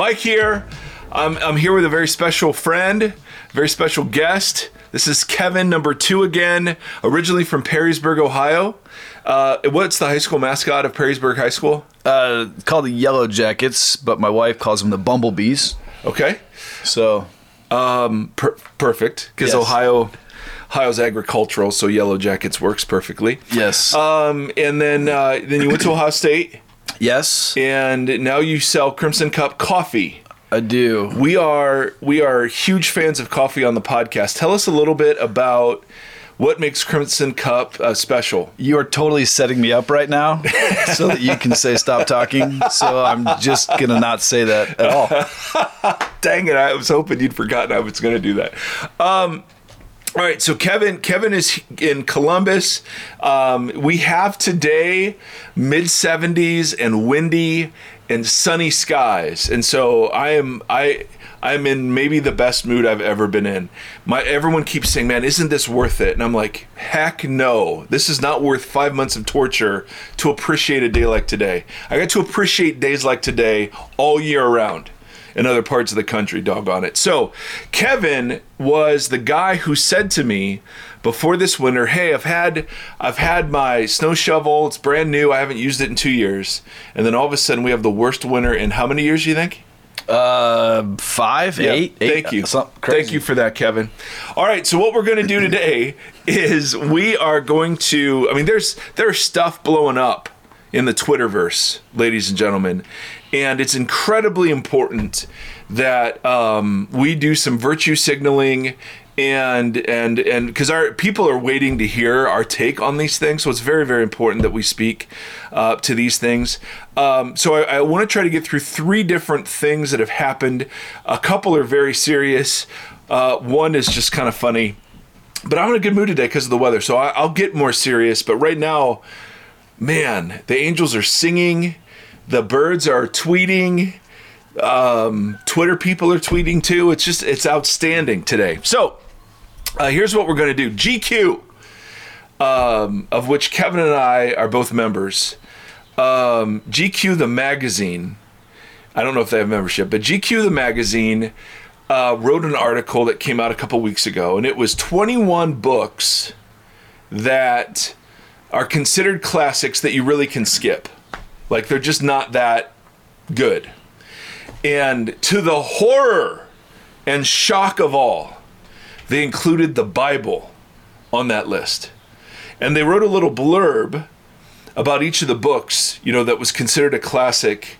Mike here. I'm, I'm here with a very special friend, very special guest. This is Kevin, number two again, originally from Perrysburg, Ohio. Uh, what's the high school mascot of Perrysburg High School? Uh, called the Yellow Jackets, but my wife calls them the Bumblebees. Okay, So per- perfect because Yes. Ohio, Ohio's agricultural, so Yellow Jackets works perfectly. yes, Um, and then uh, then you went to Ohio State, yes, and now you sell Crimson Cup coffee. I do. We are we are huge fans of coffee on the podcast. Tell us a little bit about what makes Crimson Cup uh, special. You are totally setting me up right now, so that you can say stop talking. So I'm just gonna not say that at all. Dang it! I was hoping you'd forgotten I was going to do that. Um, all right, so Kevin, Kevin is in Columbus. Um, we have today mid seventies and windy and sunny skies, and so I am I. I'm in maybe the best mood I've ever been in. My everyone keeps saying, "Man, isn't this worth it?" And I'm like, "Heck no! This is not worth five months of torture to appreciate a day like today. I got to appreciate days like today all year round." In other parts of the country, doggone it. So, Kevin was the guy who said to me before this winter, "Hey, I've had I've had my snow shovel. It's brand new. I haven't used it in 2 years." And then all of a sudden we have the worst winter in how many years do you think? Uh, five eight Thank you. Thank you for that, Kevin. All right, so what we're going to do today is we are going to I mean there's there's stuff blowing up in the Twitterverse, ladies and gentlemen, and it's incredibly important that um, we do some virtue signaling and and and because our people are waiting to hear our take on these things, so it's very very important that we speak uh, to these things. Um, so I, I want to try to get through three different things that have happened. A couple are very serious. Uh, one is just kind of funny, but I'm in a good mood today because of the weather, so I, I'll get more serious. But right now, man, the angels are singing, the birds are tweeting, um, Twitter people are tweeting too. It's just it's outstanding today. So uh, here's what we're going to do: GQ, um, of which Kevin and I are both members. Um, GQ the magazine. I don't know if they have membership, but GQ the magazine uh, wrote an article that came out a couple weeks ago, and it was 21 books that are considered classics that you really can skip. Like they're just not that good. And to the horror and shock of all, they included the Bible on that list. And they wrote a little blurb about each of the books, you know, that was considered a classic,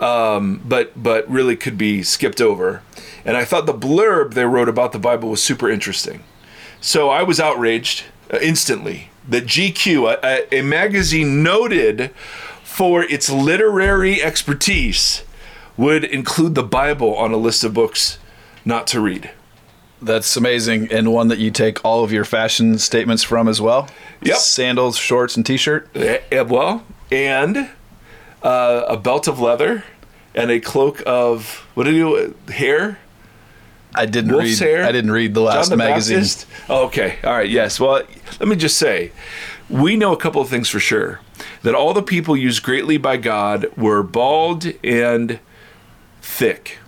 um, but but really could be skipped over. And I thought the blurb they wrote about the Bible was super interesting. So I was outraged uh, instantly that GQ, a, a, magazine noted for its literary expertise, would include the Bible on a list of books not to read. That's amazing, and one that you take all of your fashion statements from as well. Yep. Sandals, shorts, and t-shirt. Eh, eh, well, and uh, a belt of leather and a cloak of what do you hair? I didn't Wolf's read. hair? I didn't read the last the magazine. Baptist? Oh, okay. All right. Yes. Well, let me just say, we know a couple of things for sure. That all the people used greatly by God were bald and thick.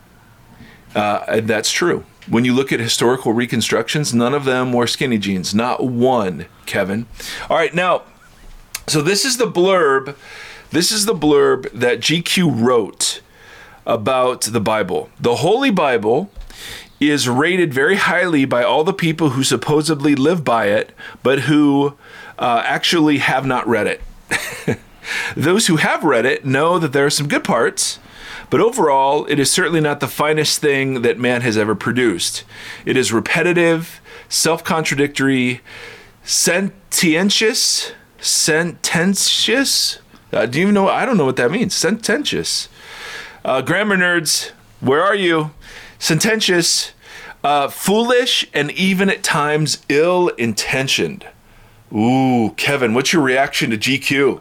Uh, and that's true. When you look at historical reconstructions, none of them wore skinny jeans. Not one, Kevin. All right. Now, so this is the blurb. This is the blurb that GQ wrote about the Bible. The Holy Bible is rated very highly by all the people who supposedly live by it, but who uh, actually have not read it. Those who have read it know that there are some good parts, but overall, it is certainly not the finest thing that man has ever produced. It is repetitive, self contradictory, sententious, sententious. Uh, do you even know? I don't know what that means. Sententious. Uh, grammar nerds, where are you? Sententious, uh, foolish, and even at times ill intentioned. Ooh, Kevin, what's your reaction to GQ?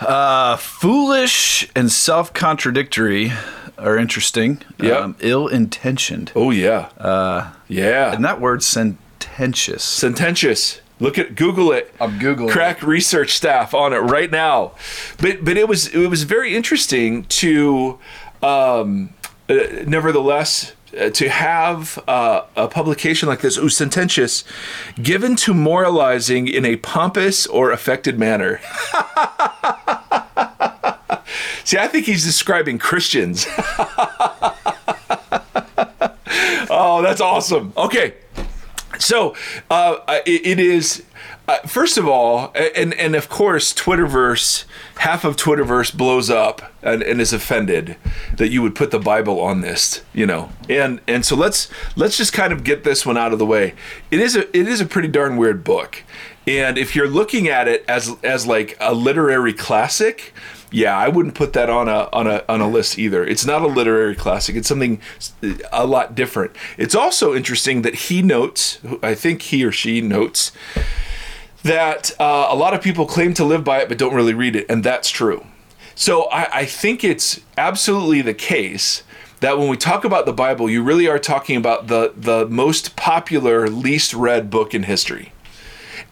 Uh, foolish and self-contradictory are interesting. Yeah. ill-intentioned. Oh yeah, uh, yeah, And that word sententious. sententious. Look at Google it. I'm Googling Crack research staff on it right now. But but it was it was very interesting to um, uh, nevertheless, to have uh, a publication like this, Sententious, given to moralizing in a pompous or affected manner. See, I think he's describing Christians. oh, that's awesome. Okay. So uh, it, it is uh, first of all, and and of course, Twitterverse, half of Twitterverse blows up and, and is offended that you would put the Bible on this, you know. And and so let's let's just kind of get this one out of the way. It is a it is a pretty darn weird book, and if you're looking at it as as like a literary classic, yeah, I wouldn't put that on a on a on a list either. It's not a literary classic. It's something a lot different. It's also interesting that he notes, I think he or she notes that uh, a lot of people claim to live by it but don't really read it, and that's true. So I, I think it's absolutely the case that when we talk about the Bible, you really are talking about the the most popular, least read book in history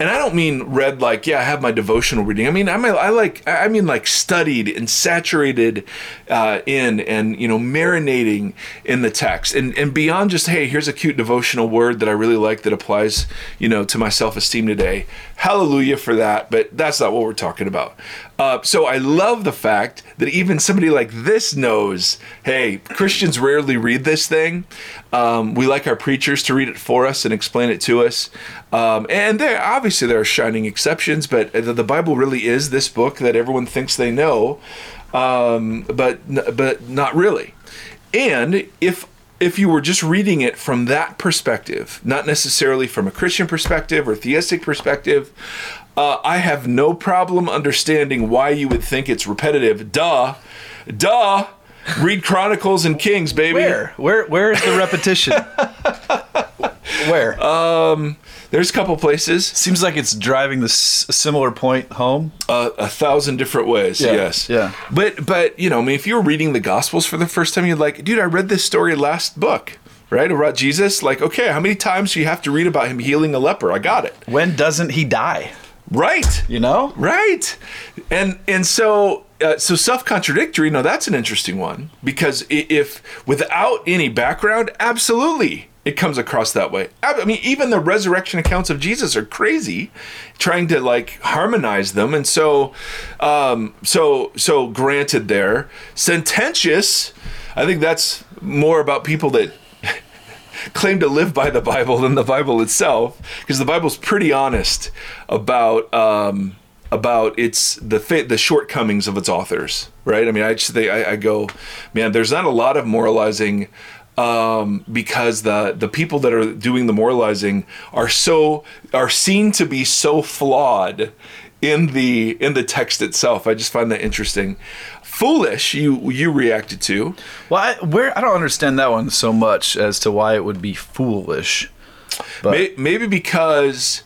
and I don't mean read like yeah I have my devotional reading. I mean I mean I like I mean like studied and saturated uh, in and you know marinating in the text and and beyond just hey here's a cute devotional word that I really like that applies you know to my self esteem today. Hallelujah for that, but that's not what we're talking about. Uh, so I love the fact that even somebody like this knows, hey, Christians rarely read this thing. Um, we like our preachers to read it for us and explain it to us. Um, and there, obviously, there are shining exceptions, but the Bible really is this book that everyone thinks they know, um, but but not really. And if if you were just reading it from that perspective, not necessarily from a Christian perspective or theistic perspective, uh, I have no problem understanding why you would think it's repetitive. Duh. Duh. Read Chronicles and Kings, baby. Where? Where where is the repetition? where? Um there's a couple places. Seems like it's driving this similar point home. Uh, a thousand different ways. Yeah, yes. yeah. But but you know, I mean, if you were reading the Gospels for the first time, you're like, dude, I read this story last book, right? About Jesus. Like, okay, how many times do you have to read about him healing a leper? I got it. When doesn't he die? Right. You know? Right. And and so uh, so self contradictory. No, that's an interesting one because if without any background, absolutely it comes across that way. I mean, even the resurrection accounts of Jesus are crazy, trying to like harmonize them. And so, um, so so granted, there sententious. I think that's more about people that claim to live by the Bible than the Bible itself, because the Bible's pretty honest about um, about its the the shortcomings of its authors, right? I mean, I just think I, I go, man, there's not a lot of moralizing. Um, because the the people that are doing the moralizing are so are seen to be so flawed in the in the text itself. I just find that interesting foolish you you reacted to. Well, I, where I don't understand that one so much as to why it would be foolish. But maybe, maybe because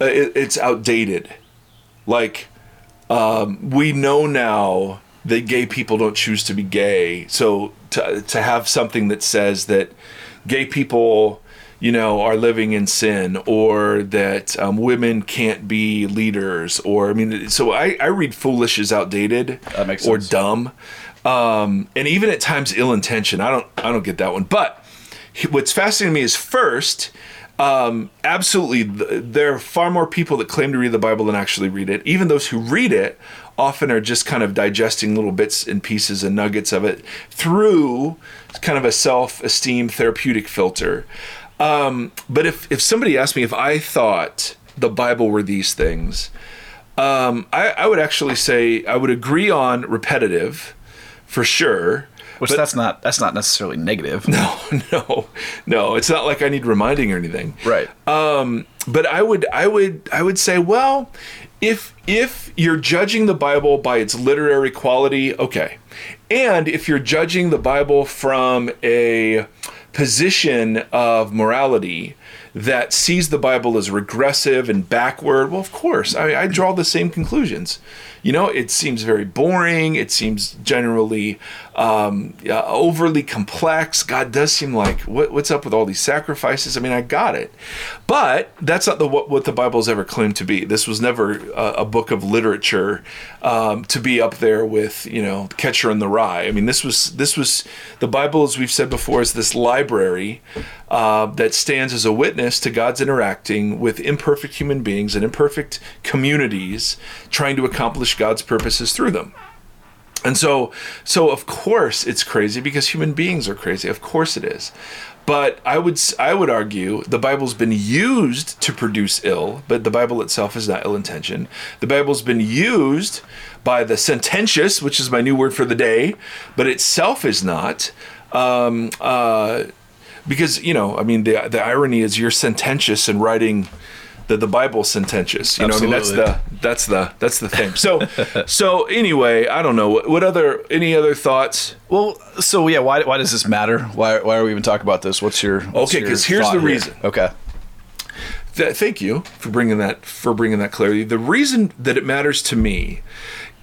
uh, it, it's outdated. Like um, we know now that gay people don't choose to be gay. So to to have something that says that gay people you know, are living in sin or that um, women can't be leaders or, I mean, so I, I read foolish is outdated or dumb. Um, and even at times ill intentioned. I don't, I don't get that one. But what's fascinating to me is first, um, absolutely, there are far more people that claim to read the Bible than actually read it. Even those who read it often are just kind of digesting little bits and pieces and nuggets of it through kind of a self esteem therapeutic filter. Um, but if if somebody asked me if I thought the Bible were these things, um, I, I would actually say I would agree on repetitive, for sure. Which but, that's not that's not necessarily negative. No, no, no. It's not like I need reminding or anything. Right. Um, but I would I would I would say, well, if if you're judging the Bible by its literary quality, okay. And if you're judging the Bible from a position of morality, that sees the Bible as regressive and backward, well, of course, I, I draw the same conclusions. You know, it seems very boring. It seems generally um, uh, overly complex. God does seem like what, what's up with all these sacrifices? I mean, I got it, but that's not the what, what the Bible's ever claimed to be. This was never a, a book of literature um, to be up there with you know Catcher in the Rye. I mean, this was this was the Bible, as we've said before, is this library uh, that stands as a witness to God's interacting with imperfect human beings and imperfect communities, trying to accomplish God's purposes through them. And so, so of course it's crazy because human beings are crazy. Of course it is. But I would I would argue the Bible's been used to produce ill, but the Bible itself is not ill-intentioned. The Bible's been used by the sententious, which is my new word for the day, but itself is not. Um, uh, because you know, I mean, the the irony is you're sententious and writing the the Bible's sententious. You know, Absolutely. I mean, that's the that's the that's the thing. So, so anyway, I don't know what, what other any other thoughts. Well, so yeah, why, why does this matter? Why, why are we even talking about this? What's your what's Okay, your 'cause here's the here? reason. Okay. Th- thank you for bringing that for bringing that clarity. The reason that it matters to me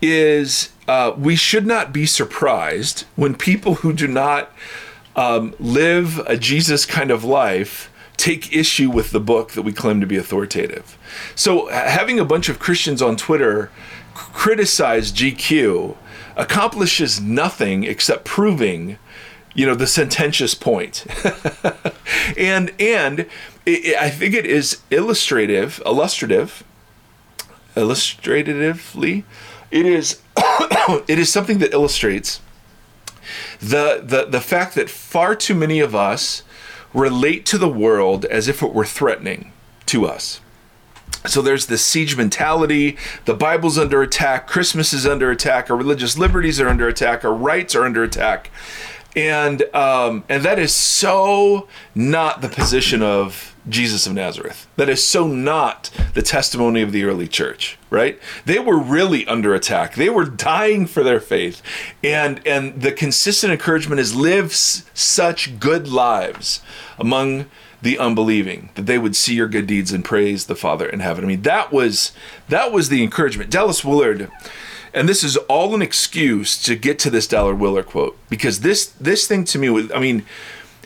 is uh, we should not be surprised when people who do not um, live a Jesus kind of life take issue with the book that we claim to be authoritative. So having a bunch of Christians on Twitter criticize GQ accomplishes nothing except proving you know the sententious point and and it, it- i think it is illustrative illustrative illustratively it is it is something that illustrates the, the the fact that far too many of us relate to the world as if it were threatening to us so there's this siege mentality. The Bible's under attack. Christmas is under attack. Our religious liberties are under attack. Our rights are under attack, and um, and that is so not the position of Jesus of Nazareth. That is so not the testimony of the early church. Right? They were really under attack. They were dying for their faith, and and the consistent encouragement is live s- such good lives among the unbelieving that they would see your good deeds and praise the father in heaven i mean that was that was the encouragement dallas willard and this is all an excuse to get to this dallas willard quote because this this thing to me was i mean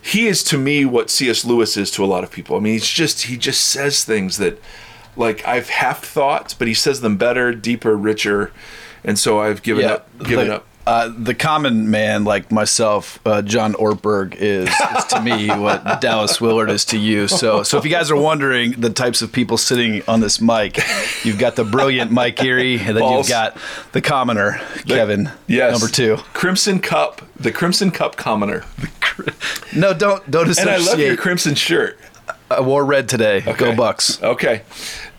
he is to me what cs lewis is to a lot of people. I mean he's just he just says things that like i've half thought but he says them better deeper richer and so i've given up given up Uh, the common man like myself, uh, John Ortberg, is, is to me what Dallas Willard is to you. So, so if you guys are wondering the types of people sitting on this mic, you've got the brilliant Mike Erie, and then False. you've got the commoner Kevin, yes number two. crimson cup the crimson cup commoner No, don't don't associate. and i love your crimson shirt I wore red today. Go Bucks. Okay.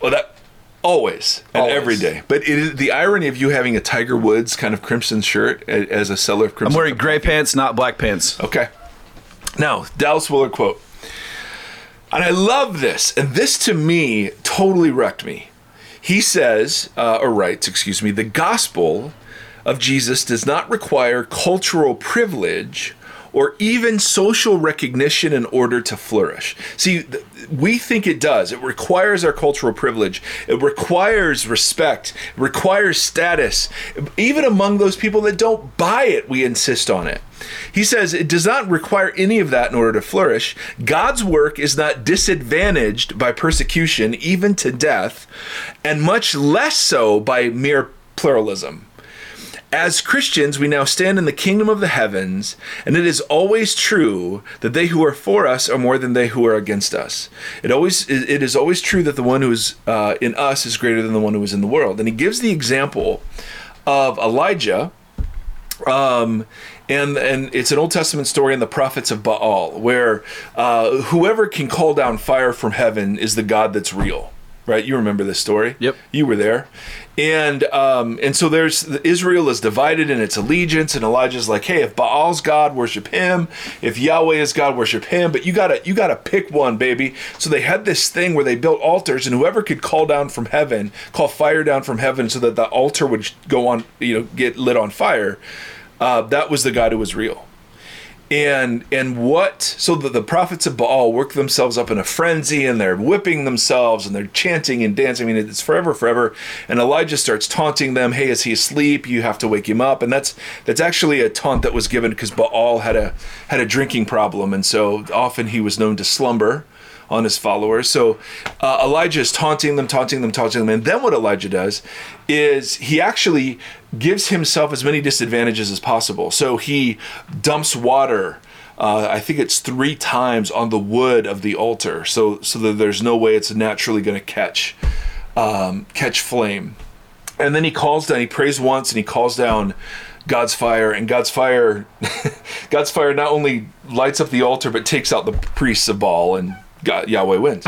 Well, that always and Always. every day. But it is the irony of you having a Tiger Woods kind of crimson shirt as a seller of crimson. I'm wearing gray pants, not black pants. Okay. Now, Dallas Willard quote. And I love this. And this to me totally wrecked me. He says, uh, or writes, excuse me, the gospel of Jesus does not require cultural privilege or even social recognition in order to flourish. See, th- we think it does. It requires our cultural privilege. It requires respect. It requires status. Even among those people that don't buy it, we insist on it. He says it does not require any of that in order to flourish. God's work is not disadvantaged by persecution, even to death, and much less so by mere pluralism. As Christians, we now stand in the kingdom of the heavens, and it is always true that they who are for us are more than they who are against us. It always it is always true that the one who is uh, in us is greater than the one who is in the world. And he gives the example of Elijah, um, and and it's an Old Testament story in the prophets of Baal, where uh, whoever can call down fire from heaven is the God that's real. Right? You remember this story? Yep. You were there, and um, and so there's Israel is divided in its allegiance, and Elijah's like, hey, if Baal's God, worship him. If Yahweh is God, worship him. But you gotta you gotta pick one, baby. So they had this thing where they built altars, and whoever could call down from heaven, call fire down from heaven, so that the altar would go on, you know, get lit on fire. Uh, that was the God who was real. And and what so the, the prophets of baal work themselves up in a frenzy and they're whipping themselves and they're chanting and dancing. I mean it's forever forever. And elijah starts taunting them hey is he asleep? You have to wake him up. And that's that's actually a taunt that was given because baal had a had a drinking problem. And so often he was known to slumber on his followers. So uh, Elijah is taunting them, taunting them, taunting them. And then what Elijah does is he actually gives himself as many disadvantages as possible. So he dumps water. Uh, I think it's three times on the wood of the altar, so so that there's no way it's naturally going to catch um, catch flame. And then he calls down. He prays once, and he calls down God's fire, and God's fire, God's fire not only lights up the altar, but takes out the priests of Baal, and God, Yahweh wins.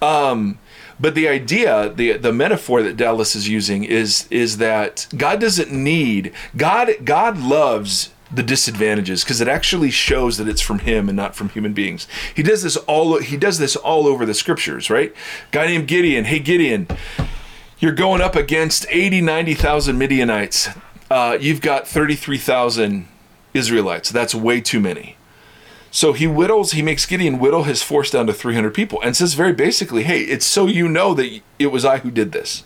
Um, but the idea, the the metaphor that Dallas is using is is that God doesn't need God. God loves the disadvantages because it actually shows that it's from him and not from human beings. He does this all he does this all over the scriptures, right? Guy named Gideon, hey Gideon, you're going up against 80, 90,000 Midianites. Uh, you've got 33,000 Israelites. That's way too many. So he whittles, he makes Gideon whittle his force down to 300 people and says very basically, hey, it's so you know that it was I who did this.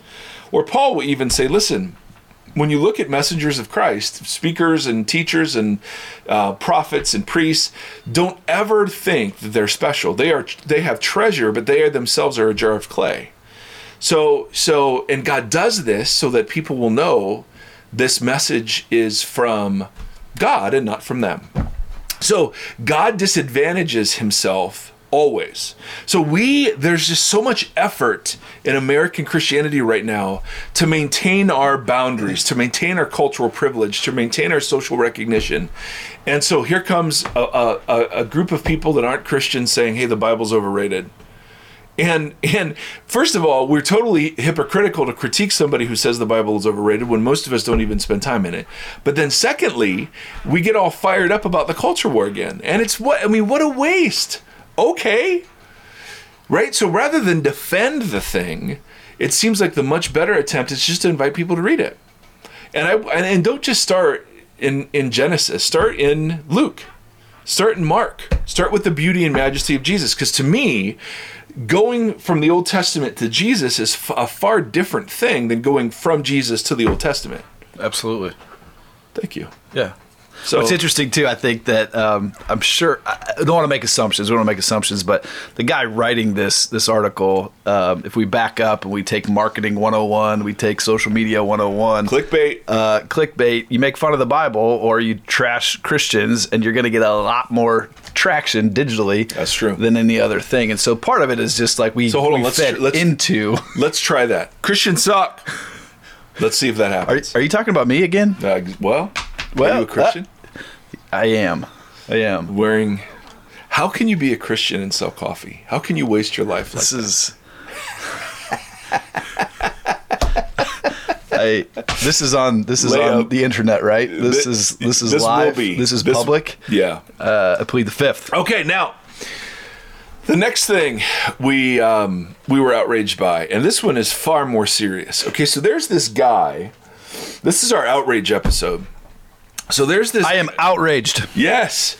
Or Paul will even say, listen, when you look at messengers of Christ, speakers and teachers and uh, prophets and priests, don't ever think that they're special. They are they have treasure, but they are themselves are a jar of clay. So so and God does this so that people will know this message is from God and not from them. So God disadvantages himself always. So we there's just so much effort in American Christianity right now to maintain our boundaries, to maintain our cultural privilege, to maintain our social recognition. And so here comes a, a, a group of people that aren't Christians saying, "Hey, the Bible's overrated." And and first of all, we're totally hypocritical to critique somebody who says the Bible is overrated when most of us don't even spend time in it. But then secondly, we get all fired up about the culture war again. And it's what I mean, what a waste. Okay. Right? So rather than defend the thing, it seems like the much better attempt is just to invite people to read it. And I and don't just start in in Genesis, start in Luke. Start in Mark. Start with the beauty and majesty of Jesus because to me, going from the Old Testament to Jesus is f- a far different thing than going from Jesus to the Old Testament. Absolutely. Thank you. Yeah. So What's interesting too, I think that um, I'm sure I don't want to make assumptions. We don't want to make assumptions, but the guy writing this this article, um, if we back up and we take marketing 101, we take social media 101, clickbait. uh, clickbait, you make fun of the Bible or you trash Christians, and you're going to get a lot more traction digitally. That's true. Than any other thing, and so part of it is just like we, So hold on, we let's- fed let's- into. Let's try that. Christians suck. Let's see if that Are, happens. are you talking about me again? Uh, well, Well, are you a Christian? I am. I am. Wearing. How can you be a Christian and sell coffee? How can you waste your life like This is. I, this is on this is on the internet, right? This Thi- is this is this live. This is This- public. Yeah. Uh, I plead the fifth. Okay, now the next thing we um, we were outraged by, and this one is far more serious. Okay, so there's this guy. This is our outrage episode. So there's this. I am outraged. Yes.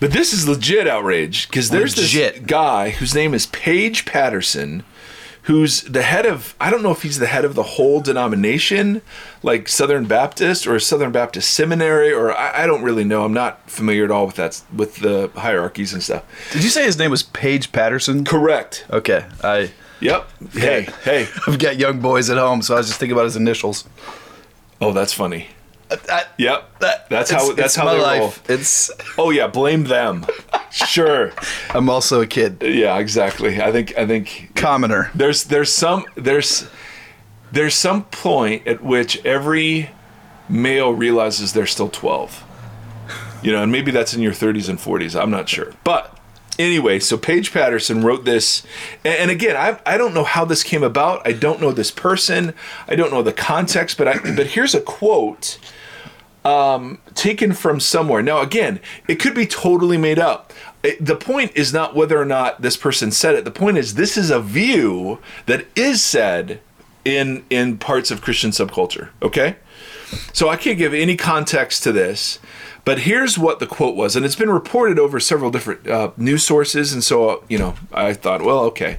But this is legit outrage because there's this guy whose name is Paige Patterson, who's the head of, I don't know if he's the head of the whole denomination, like Southern Baptist or Southern Baptist Seminary, or I, I don't really know. I'm not familiar at all with that, with the hierarchies and stuff. Did you say his name was Paige Patterson? Correct. Okay, I Yep. Hey, hey. I've got young boys at home, so I was just thinking about his initials. Oh, that's funny. I, Yep. that, That's how. That's how my they life. roll. It's Oh yeah, blame them. Sure. I'm also a kid. Yeah, exactly. I think. I think Commoner. there's there's some there's there's some point at which every male realizes they're still 12 you know and maybe that's in your 30s and 40s i'm not sure but anyway so paige patterson wrote this and, and again I, I don't know how this came about i don't know this person i don't know the context but i but here's a quote um, taken from somewhere now again it could be totally made up It- the point is not whether or not this person said it the point is this is a view that is said in in parts of christian subculture okay so i can't give any context to this But here's what the quote was, and it's been reported over several different uh, news sources. And so, you know, I thought, well, okay.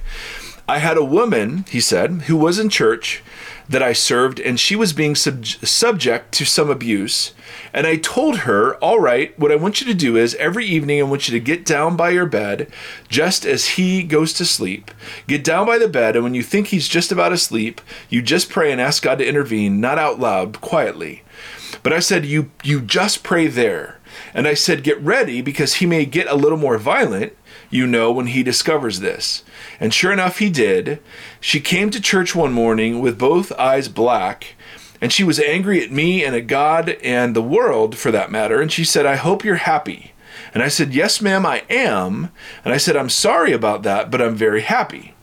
I had a woman, he said, who was in church that I served, and she was being sub- subject to some abuse. And I told her, All right, what I want you to do is every evening, I want you to get down by your bed just as he goes to sleep. Get down by the bed, and when you think he's just about asleep, you just pray and ask God to intervene, not out loud, quietly. But I said, You, you just pray there. And I said, Get ready because he may get a little more violent, you know, when he discovers this. And sure enough, he did. She came to church one morning with both eyes black, and she was angry at me and at God and the world for that matter. And she said, I hope you're happy. And I said, Yes, ma'am, I am. And I said, I'm sorry about that, but I'm very happy.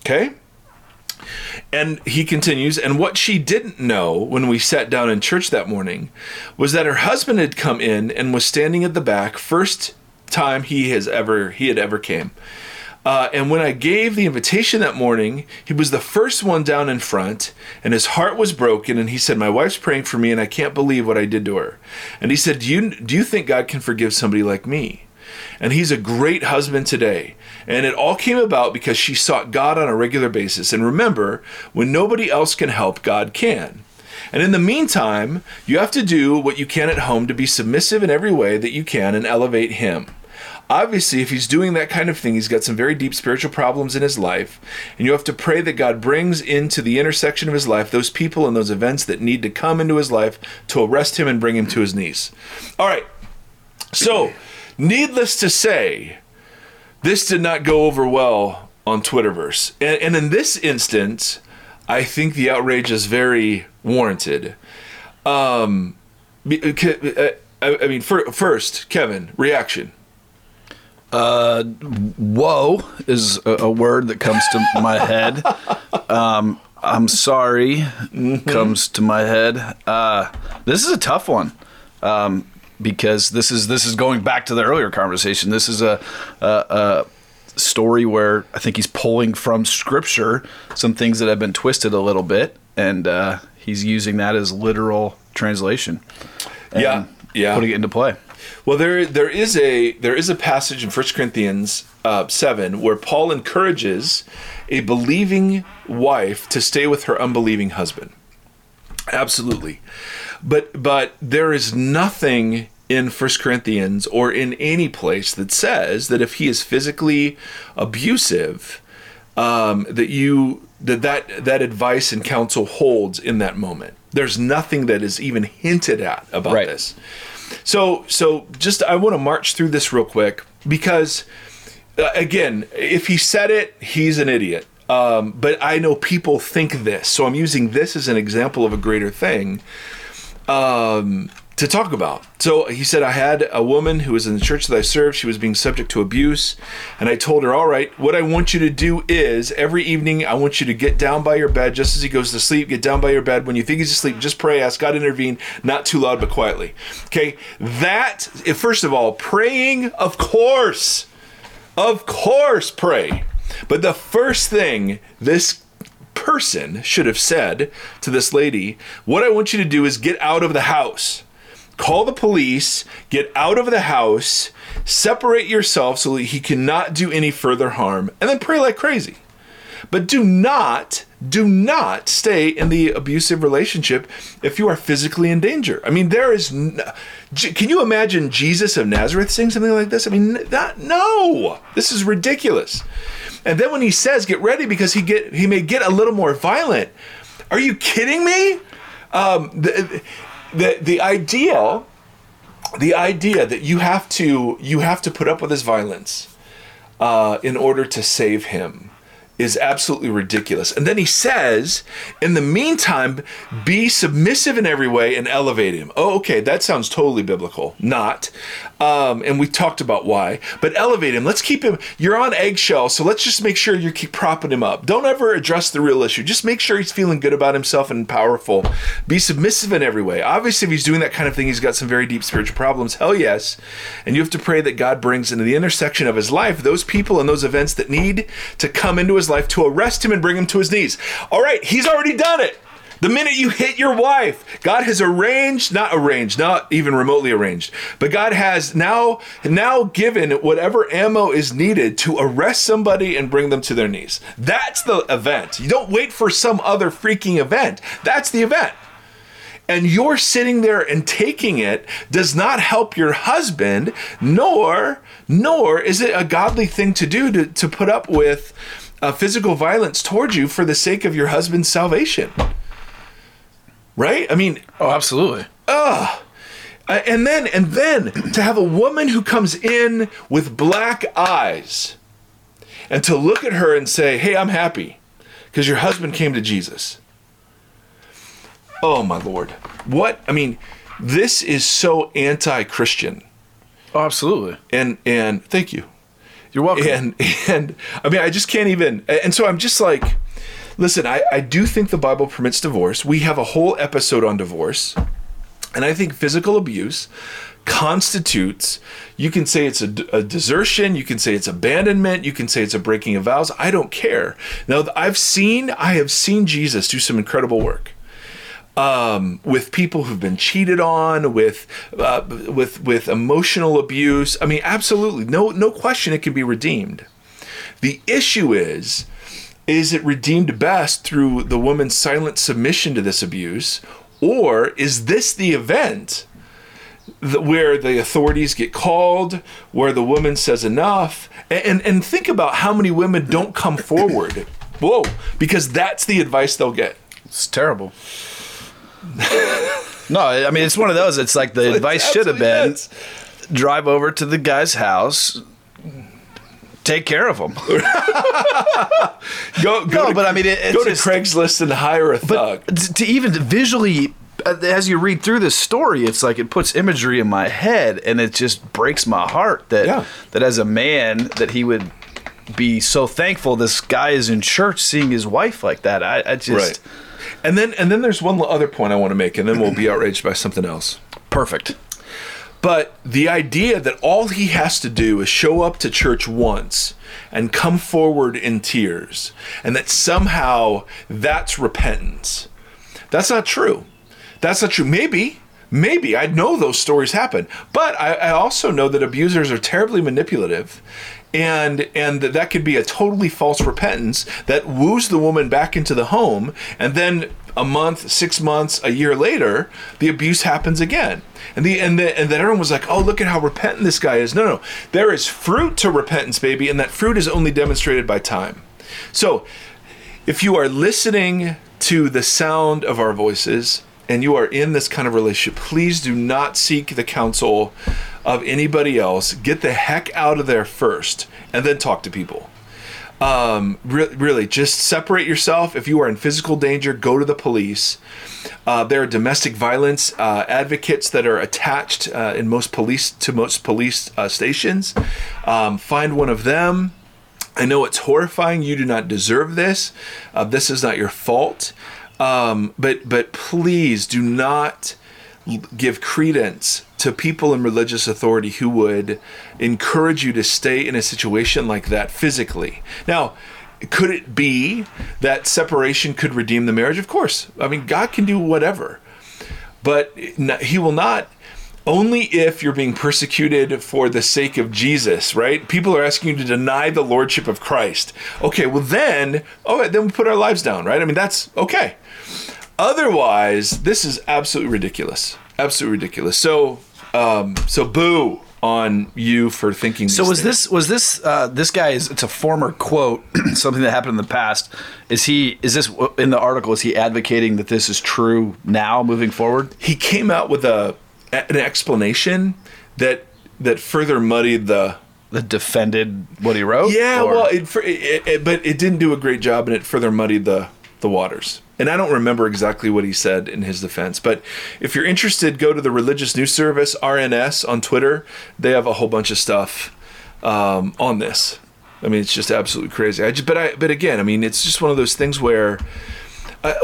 Okay? And he continues, and what she didn't know when we sat down in church that morning was that her husband had come in and was standing at the back, first time he has ever he had ever came. Uh, and when I gave the invitation that morning, he was the first one down in front, and his heart was broken. And he said, "My wife's praying for me, and I can't believe what I did to her." And he said, "Do you do you think God can forgive somebody like me?" And he's a great husband today. And it all came about because she sought God on a regular basis. And remember, when nobody else can help, God can. And in the meantime, you have to do what you can at home to be submissive in every way that you can and elevate Him. Obviously, if he's doing that kind of thing, he's got some very deep spiritual problems in his life. And you have to pray that God brings into the intersection of his life those people and those events that need to come into his life to arrest him and bring him to his knees. All right. So, needless to say, this did not go over well on Twitterverse. And, and in this instance, I think the outrage is very warranted. Um, uh, uh, uh, I, I mean, first, Kevin, reaction. Uh, whoa is a, a word that comes to my head. Um, I'm sorry mm-hmm. comes to my head. Uh, this is a tough one. Um, because this is this is going back to the earlier conversation. This is a, a, a story where I think he's pulling from scripture some things that have been twisted a little bit, and uh, he's using that as literal translation. yeah, yeah, putting it into play. Well, there there is a there is a passage in 1 Corinthians uh, seven where Paul encourages a believing wife to stay with her unbelieving husband. Absolutely, but but there is nothing in 1 Corinthians or in any place that says that if he is physically abusive, um, that you that, that that advice and counsel holds in that moment. There's nothing that is even hinted at about right. this. So so just I want to march through this real quick because uh, again, if he said it, he's an idiot. Um, but I know people think this, so I'm using this as an example of a greater thing um, to talk about. So he said, I had a woman who was in the church that I served. She was being subject to abuse. And I told her, All right, what I want you to do is every evening, I want you to get down by your bed just as he goes to sleep. Get down by your bed. When you think he's asleep, just pray, ask God to intervene, not too loud, but quietly. Okay, that, first of all, praying, of course, of course, pray. But the first thing this person should have said to this lady, What I want you to do is get out of the house. Call the police, get out of the house, separate yourself so that he cannot do any further harm, and then pray like crazy. But do not, do not stay in the abusive relationship if you are physically in danger. I mean, there is. Can you imagine Jesus of Nazareth saying something like this? I mean, that no, this is ridiculous. And then when he says, "Get ready," because he get he may get a little more violent. Are you kidding me? Um, the, the the idea, the idea that you have to you have to put up with his violence uh, in order to save him is absolutely ridiculous. And then he says, in the meantime, be submissive in every way and elevate him. Oh, okay, that sounds totally biblical. Not. Um, and we talked about why. But elevate him. Let's keep him. You're on eggshell, so let's just make sure you keep propping him up. Don't ever address the real issue. Just make sure he's feeling good about himself and powerful. Be submissive in every way. Obviously, if he's doing that kind of thing, he's got some very deep spiritual problems. Hell yes. And you have to pray that God brings into the intersection of his life those people and those events that need to come into his life to arrest him and bring him to his knees. All right, he's already done it. The minute you hit your wife, God has arranged, not arranged, not even remotely arranged, but God has now now given whatever ammo is needed to arrest somebody and bring them to their knees. That's the event. You don't wait for some other freaking event. That's the event. And you're sitting there and taking it does not help your husband, nor nor is it a godly thing to do to, to put up with uh, physical violence towards you for the sake of your husband's salvation right? I mean, oh, absolutely. Ugh. And then and then to have a woman who comes in with black eyes and to look at her and say, "Hey, I'm happy because your husband came to Jesus." Oh my lord. What? I mean, this is so anti-Christian. Oh, absolutely. And and thank you. You're welcome. And and I mean, I just can't even and so I'm just like Listen, I, I do think the Bible permits divorce. We have a whole episode on divorce. And I think physical abuse constitutes, you can say it's a, a, desertion, you can say it's abandonment, you can say it's a breaking of vows. I don't care. Now, I've seen, I have seen Jesus do some incredible work. Um, with people who've been cheated on, with uh, with with emotional abuse. I mean, absolutely, no no question, it can be redeemed. The issue is is it redeemed best through the woman's silent submission to this abuse? Or is this the event that, where the authorities get called, where the woman says enough? And, and, think about how many women don't come forward. Whoa, because that's the advice they'll get. It's terrible. no, I mean, it's one of those. It's like the advice should have been is. drive over to the guy's house, take care of them. go, go no, to, but I mean, it, go just, to Craigslist and hire a thug. to even visually, uh, as you read through this story, it's like it puts imagery in my head, and it just breaks my heart that yeah. that as a man that he would be so thankful this guy is in church seeing his wife like that. I, I just. Right. And then, and then there's one other point I want to make, and then we'll be outraged by something else. Perfect. But the idea that all he has to do is show up to church once and come forward in tears, and that somehow that's repentance. That's not true. That's not true. Maybe, maybe I know those stories happen, but I, I also know that abusers are terribly manipulative and and that, that could be a totally false repentance that woos the woman back into the home and then a month six months a year later the abuse happens again and the and the, and then everyone was like oh look at how repentant this guy is no no there is fruit to repentance baby and that fruit is only demonstrated by time so if you are listening to the sound of our voices and you are in this kind of relationship please do not seek the counsel of anybody else. Get the heck out of there first, and then talk to people. Um, re- really, just separate yourself. If you are in physical danger, go to the police. Uh, there are domestic violence uh, advocates that are attached uh, in most police to most police uh, stations. Um, find one of them. I know it's horrifying. You do not deserve this. Uh, this is not your fault. Um, but but please do not give credence to people in religious authority who would encourage you to stay in a situation like that physically. Now, could it be that separation could redeem the marriage? Of course. I mean, God can do whatever. But he will not only if you're being persecuted for the sake of Jesus, right? People are asking you to deny the lordship of Christ. Okay, well then, oh, then we put our lives down, right? I mean, that's okay. Otherwise, this is absolutely ridiculous. Absolutely ridiculous. So, um, so boo on you for thinking. So was things. this was this uh, this guy is it's a former quote something that happened in the past. Is he is this in the article? Is he advocating that this is true now moving forward? He came out with a an explanation that that further muddied the that defended what he wrote. Yeah, or? well, it, it, it, but it didn't do a great job, and it further muddied the the waters. And I don't remember exactly what he said in his defense, but if you're interested, go to the Religious News Service (RNS) on Twitter. They have a whole bunch of stuff um, on this. I mean, it's just absolutely crazy. I just, but I, but again, I mean, it's just one of those things where. Uh,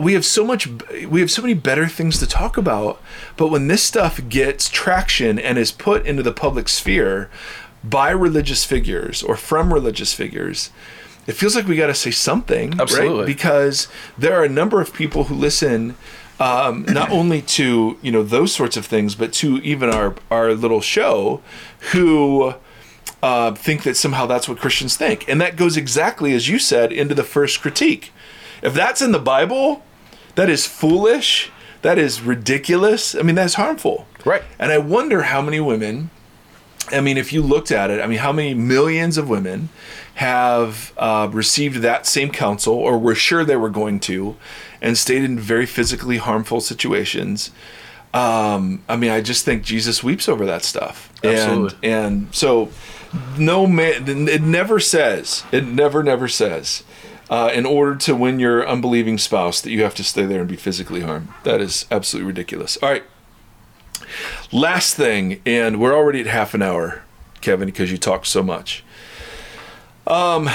we have so much we have so many better things to talk about but when this stuff gets traction and is put into the public sphere by religious figures or from religious figures it feels like we got to say something, Absolutely. right? Because there are a number of people who listen um, not only to you know those sorts of things, but to even our our little show, who uh, think that somehow that's what Christians think, and that goes exactly as you said into the first critique. If that's in the Bible, that is foolish. That is ridiculous. I mean, that's harmful. Right. And I wonder how many women I mean, if you looked at it, I mean, how many millions of women have uh, received that same counsel or were sure they were going to and stayed in very physically harmful situations? Um, I mean, I just think Jesus weeps over that stuff. Absolutely. And, and so, no man, it never says, it never, never says, uh, in order to win your unbelieving spouse, that you have to stay there and be physically harmed. That is absolutely ridiculous. All right. Last thing, and we're already at half an hour, Kevin, because you talked so much. Um,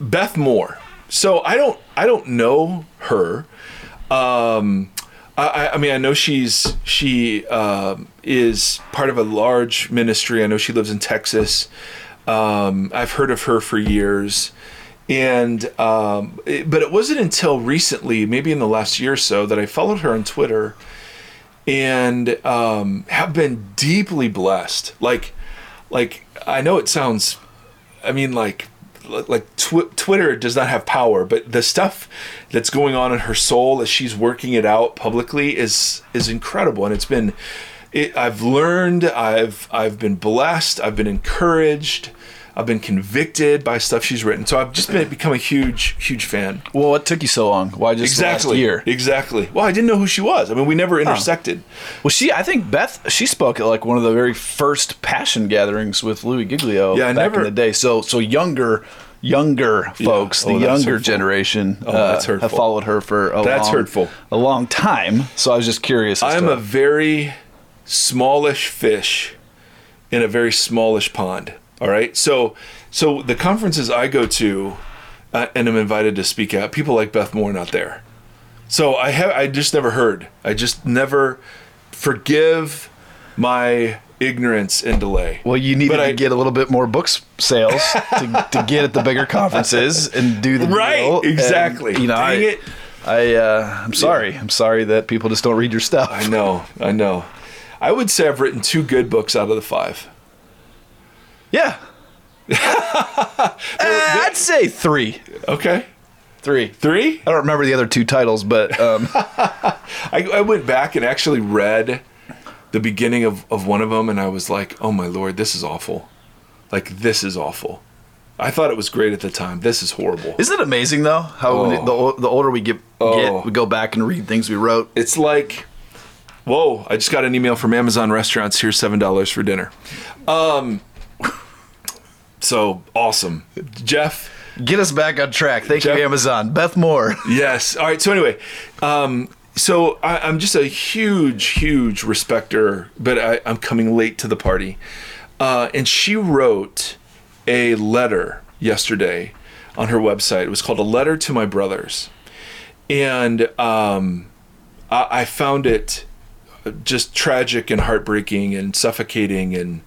Beth Moore. So I don't, I don't know her. Um, I, I mean, I know she's she um is part of a large ministry. I know she lives in Texas. Um, I've heard of her for years, and um, it- but it wasn't until recently, maybe in the last year or so, that I followed her on Twitter and um, have been deeply blessed. Like, like I know it sounds, I mean, like, like tw- Twitter does not have power, but the stuff that's going on in her soul as she's working it out publicly is is incredible, and it's been. It, I've learned. I've I've been blessed. I've been encouraged. I've been convicted by stuff she's written. So I've just been become a huge huge fan. Well, what took you so long? Why just Exactly. year? Exactly. Well, I didn't know who she was. I mean, we never intersected. Well, she, I think Beth, she spoke at like one of the very first passion gatherings with Louie Giglio Yeah, back never- in the day. So, so younger, younger folks, Oh, the younger generation, Oh, that's uh, have followed her for a That's long, hurtful. a long time. So I was just curious. I'm to- a very smallish fish in a very smallish pond. All right. So, so the conferences I go to uh, and am invited to speak at, people like Beth Moore not there. So I have, I just never heard. I just never forgive my ignorance and delay. Well, you But to I- get a little bit more books sales to, to get at the bigger conferences and do the Right, deal. And, exactly. you know, Dang I, it. I, uh, I'm sorry. I'm sorry that people just don't read your stuff. I know. I know. I would say I've written two good books out of the five. Yeah. Uh, I'd say three. Okay. Three. Three? I don't remember the other two titles, but um, I, I went back and actually read the beginning of, of one of them, and I was like, oh my lord, this is awful. Like, this is awful. I thought it was great at the time. This is horrible. isn't it amazing though how Oh. the, the older we get, Oh. get, we go back and read things we wrote. It's like, whoa, I just got an email from Amazon restaurants. Here's $7 for dinner. Um, so awesome. Jeff, Get us back on track. Thank Jeff- you, Amazon. Beth Moore. Yes. All right. So anyway, um, so I, I'm just a huge, huge respecter, but I, I'm coming late to the party. Uh, and she wrote a letter yesterday on her website. It was called "A Letter to My Brothers," and um, I, I found it just tragic and heartbreaking and suffocating and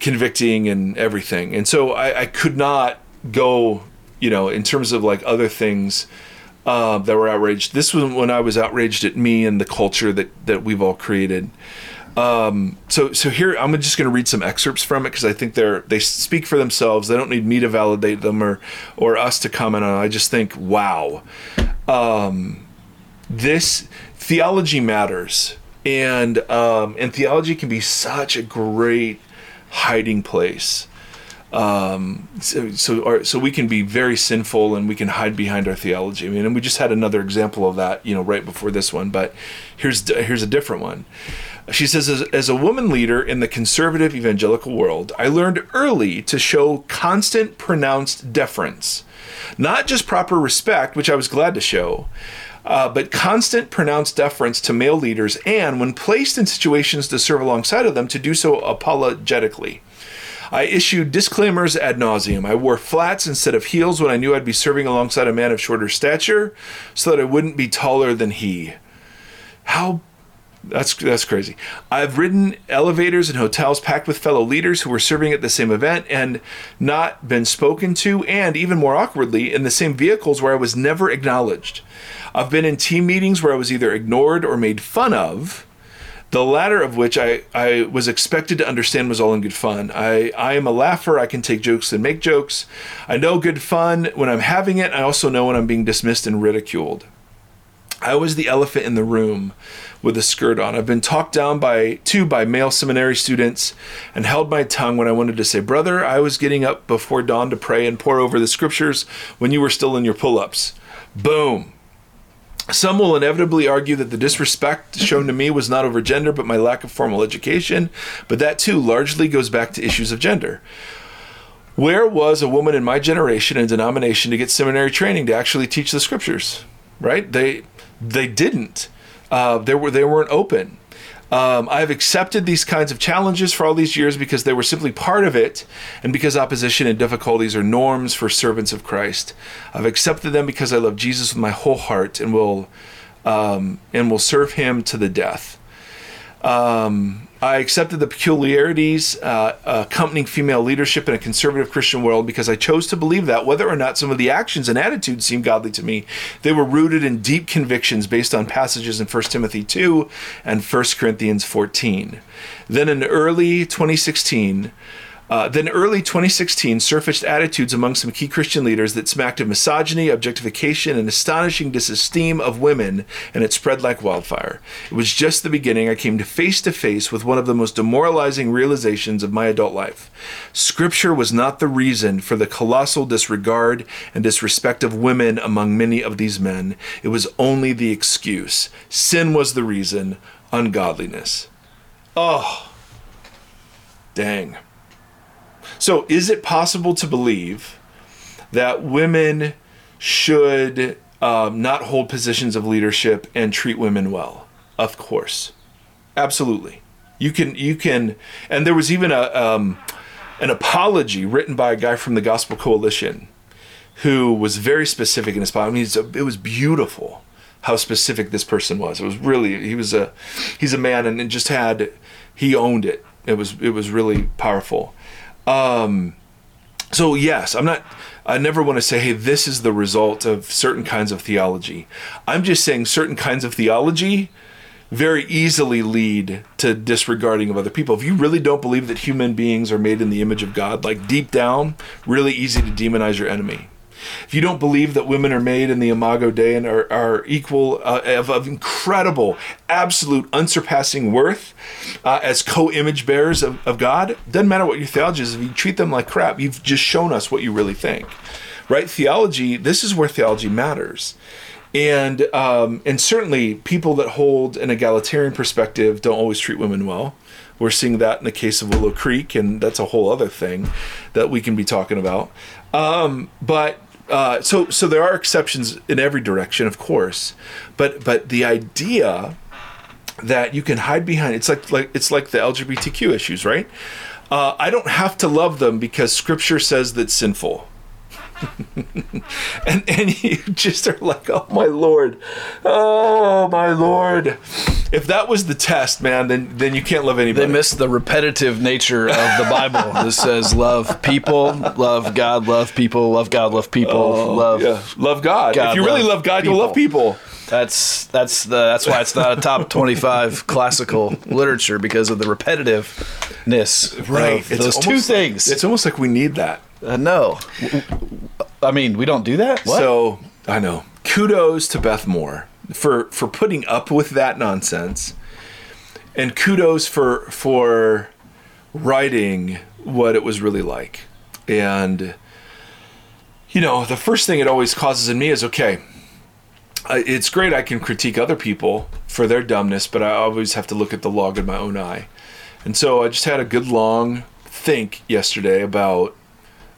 convicting and everything. And so I, I could not go, you know, in terms of like other things uh, that were outraged. This was when I was outraged at me and the culture that that we've all created. Um, so so here I'm just going to read some excerpts from it because I think they're they speak for themselves. They don't need me to validate them or or us to comment on. I just think wow, um, this theology matters, and um, and theology can be such a great hiding place. Um, so so, our, so we can be very sinful and we can hide behind our theology. I mean, and we just had another example of that, you know, right before this one. But here's here's a different one. She says, as, as a woman leader in the conservative evangelical world, I learned early to show constant, pronounced deference, not just proper respect, which I was glad to show, uh, but constant pronounced deference to male leaders, and when placed in situations to serve alongside of them, to do so apologetically. I issued disclaimers ad nauseum. I wore flats instead of heels when I knew I'd be serving alongside a man of shorter stature, so that I wouldn't be taller than he. How That's that's crazy. I've ridden elevators in hotels packed with fellow leaders who were serving at the same event and not been spoken to, and even more awkwardly, in the same vehicles where I was never acknowledged. I've been in team meetings where I was either ignored or made fun of. The latter of which I, I was expected to understand was all in good fun. I, I am a laugher. I can take jokes and make jokes. I know good fun when I'm having it. I also know when I'm being dismissed and ridiculed. I was the elephant in the room with a skirt on. I've been talked down by two by male seminary students and held my tongue when I wanted to say, Brother, I was getting up before dawn to pray and pore over the scriptures when you were still in your pull ups. Boom. Some will inevitably argue that the disrespect shown to me was not over gender, but my lack of formal education. But that too largely goes back to issues of gender. Where was a woman in my generation and denomination to get seminary training to actually teach the scriptures? Right? They they didn't. Uh, they were they weren't open. Um, I've accepted these kinds of challenges for all these years because they were simply part of it, and because opposition and difficulties are norms for servants of Christ. I've accepted them because I love Jesus with my whole heart and will um, and will serve Him to the death. Um, I accepted the peculiarities uh, accompanying female leadership in a conservative Christian world because I chose to believe that whether or not some of the actions and attitudes seemed godly to me, they were rooted in deep convictions based on passages in 1 Timothy 2 and 1 Corinthians 14. Then in early 2016, uh, then early 2016 surfaced attitudes among some key Christian leaders that smacked of misogyny, objectification, and astonishing disesteem of women, and it spread like wildfire. It was just the beginning. I came to face to face with one of the most demoralizing realizations of my adult life. Scripture was not the reason for the colossal disregard and disrespect of women among many of these men. It was only the excuse. Sin was the reason, ungodliness. Oh, dang. So, is it possible to believe that women should um, not hold positions of leadership and treat women well? Of course, absolutely. You can, you can, and there was even a um, an apology written by a guy from the Gospel Coalition who was very specific in his apology. I mean, it was beautiful how specific this person was. It was really he was a he's a man and just had he owned it. It was it was really powerful. Um, so yes, I'm not. I never want to say, hey, this is the result of certain kinds of theology. I'm just saying certain kinds of theology very easily lead to disregarding of other people. If you really don't believe that human beings are made in the image of God, like deep down, really easy to demonize your enemy if you don't believe that women are made in the imago Dei and are, are equal uh, of, of, incredible, absolute, unsurpassing worth uh, as co-image bearers of, of God, doesn't matter what your theology is. If you treat them like crap, you've just shown us what you really think, right? Theology. This is where theology matters. And um, and certainly people that hold an egalitarian perspective don't always treat women well. We're seeing that in the case of Willow Creek, and that's a whole other thing that we can be talking about. Um, but uh, so so there are exceptions in every direction, of course, but but the idea that you can hide behind it's like like it's like the LGBTQ issues, right? Uh, I don't have to love them because Scripture says that's sinful. and and you just are like, oh my lord, oh my lord. If that was the test, man, then then you can't love anybody. They miss the repetitive nature of the Bible. this says love people, love God, love people, love God, love people, oh, love yeah. love God. God. If you really love God, people. you'll love people. That's that's the that's why it's not a top twenty five classical literature because of the repetitiveness. Right. It's those two things. It's almost like we need that. Uh, no. I mean, we don't do that. What? So I know. Kudos to Beth Moore for for putting up with that nonsense, and kudos for for writing what it was really like. And you know, the first thing it always causes in me is okay. It's great I can critique other people for their dumbness, but I always have to look at the log in my own eye. And so I just had a good long think yesterday about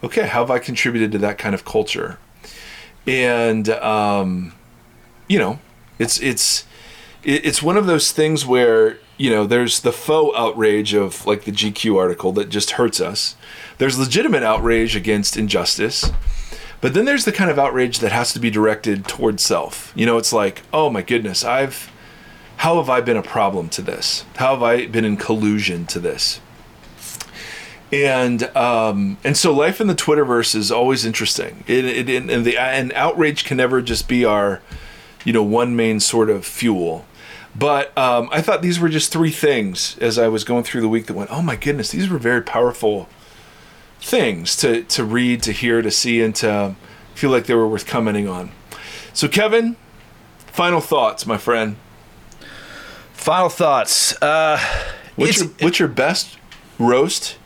okay, how have I contributed to that kind of culture? And um, you know, it's it's it's one of those things where you know there's the faux outrage of like the GQ article that just hurts us. There's legitimate outrage against injustice. But then there's the kind of outrage that has to be directed towards self. You know, it's like, oh my goodness, I've how have I been a problem to this? How have I been in collusion to this? And um, and so life in the Twitterverse is always interesting. It, it, it, and the and outrage can never just be our, you know, one main sort of fuel. But um, I thought these were just three things as I was going through the week that went, oh my goodness, these were very powerful things to to read, to hear, to see, and to feel like they were worth commenting on. So Kevin, final thoughts, my friend. Final thoughts. Uh, What's your, what's your best roast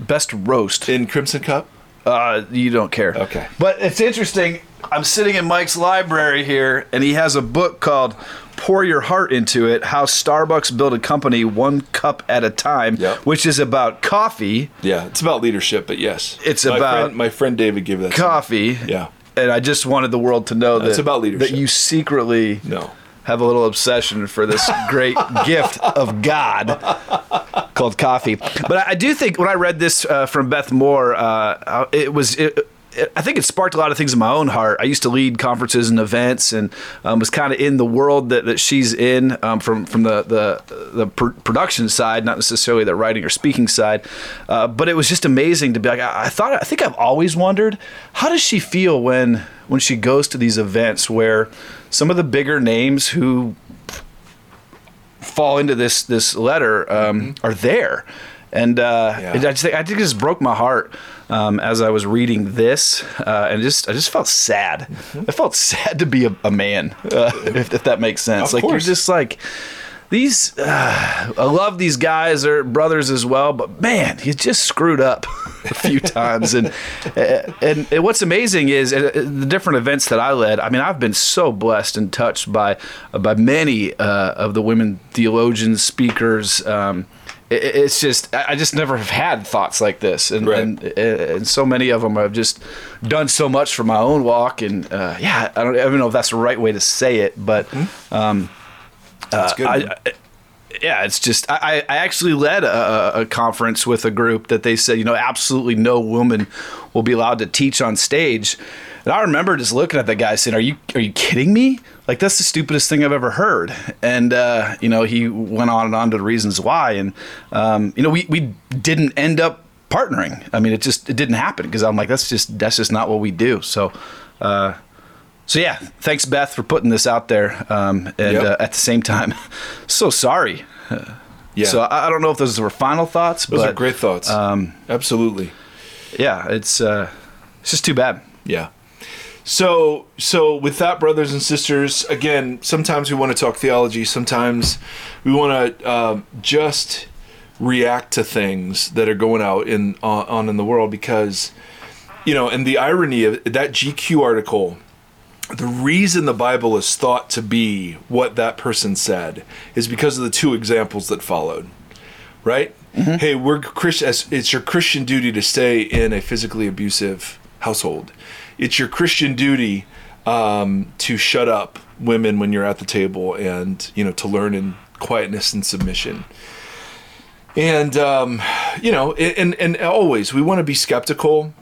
best roast. in Crimson Cup? Uh, you don't care. Okay. But it's interesting. I'm sitting in Mike's library here, and he has a book called "Pour Your Heart Into It: How Starbucks Built a Company One Cup at a Time," Yep. which is about coffee. Yeah, it's about leadership, but yes, It's my about- friend, my friend David gave that. Coffee. Yeah, And I just wanted the world to know that It's about leadership. that you secretly no, have a little obsession for this great gift of God called coffee. But I, do think when I read this uh, from Beth Moore, uh, it was. It- I think it sparked a lot of things in my own heart. I used to lead conferences and events, and um, was kind of in the world that, that she's in um, from from the the, the pr- production side, not necessarily the writing or speaking side. Uh, but it was just amazing to be like. I, I thought. I think I've always wondered how does she feel when when she goes to these events where some of the bigger names who fall into this this letter um, are there, and uh, Yeah. it, I just think I think it just broke my heart um, as I was reading this, uh, and just I just felt sad. I felt sad to be a, a man, uh, if, if that makes sense. Of like course. you're just like. These, uh, I love these guys. They're brothers as well, but man, you just screwed up a few times. And, uh, and and what's amazing is uh, the different events that I led. I mean, I've been so blessed and touched by by many uh, of the women theologians, speakers. Um, it, it's just I just never have had thoughts like this, and Right. and, and so many of them have just done so much for my own walk. And uh, yeah, I don't, I don't know if that's the right way to say it, but. Um, that's good. I- yeah, it's just I, I actually led a, a conference with a group that they said you know absolutely no woman will be allowed to teach on stage, and I remember just looking at the guy saying, "Are you are you kidding me? Like that's the stupidest thing I've ever heard." And uh, you know he went on and on to the reasons why, and um, you know we we didn't end up partnering. I mean it just it didn't happen because I'm like that's just that's just not what we do. So. Uh, so yeah, thanks Beth for putting this out there. Um, and Yep. uh, at the same time, so sorry. yeah, So I, I don't know if those were final thoughts, but those but are great thoughts. Um, Absolutely. yeah, it's uh, it's just too bad. Yeah. So, so with that, brothers and sisters, again, sometimes we want to talk theology. Sometimes we want to um, just react to things that are going out in on, on in the world because, you know, and the irony of that GQ article. The reason the Bible is thought to be what that person said is because of the two examples that followed right? Hey, we're Christian. It's your Christian duty to stay in a physically abusive household. It's your Christian duty um, to shut up women when you're at the table, and you know to learn in quietness and submission. And um, you know, and and always we want to be skeptical.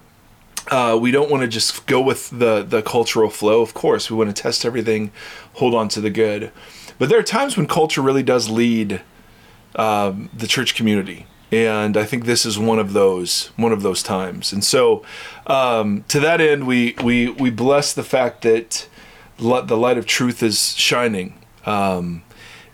Uh, we don't want to just go with the the cultural flow. Of course, we want to test everything, hold on to the good. But there are times when culture really does lead um, the church community and i think this is one of those one of those times and so um, to that end we we we bless the fact that li- the light of truth is shining um,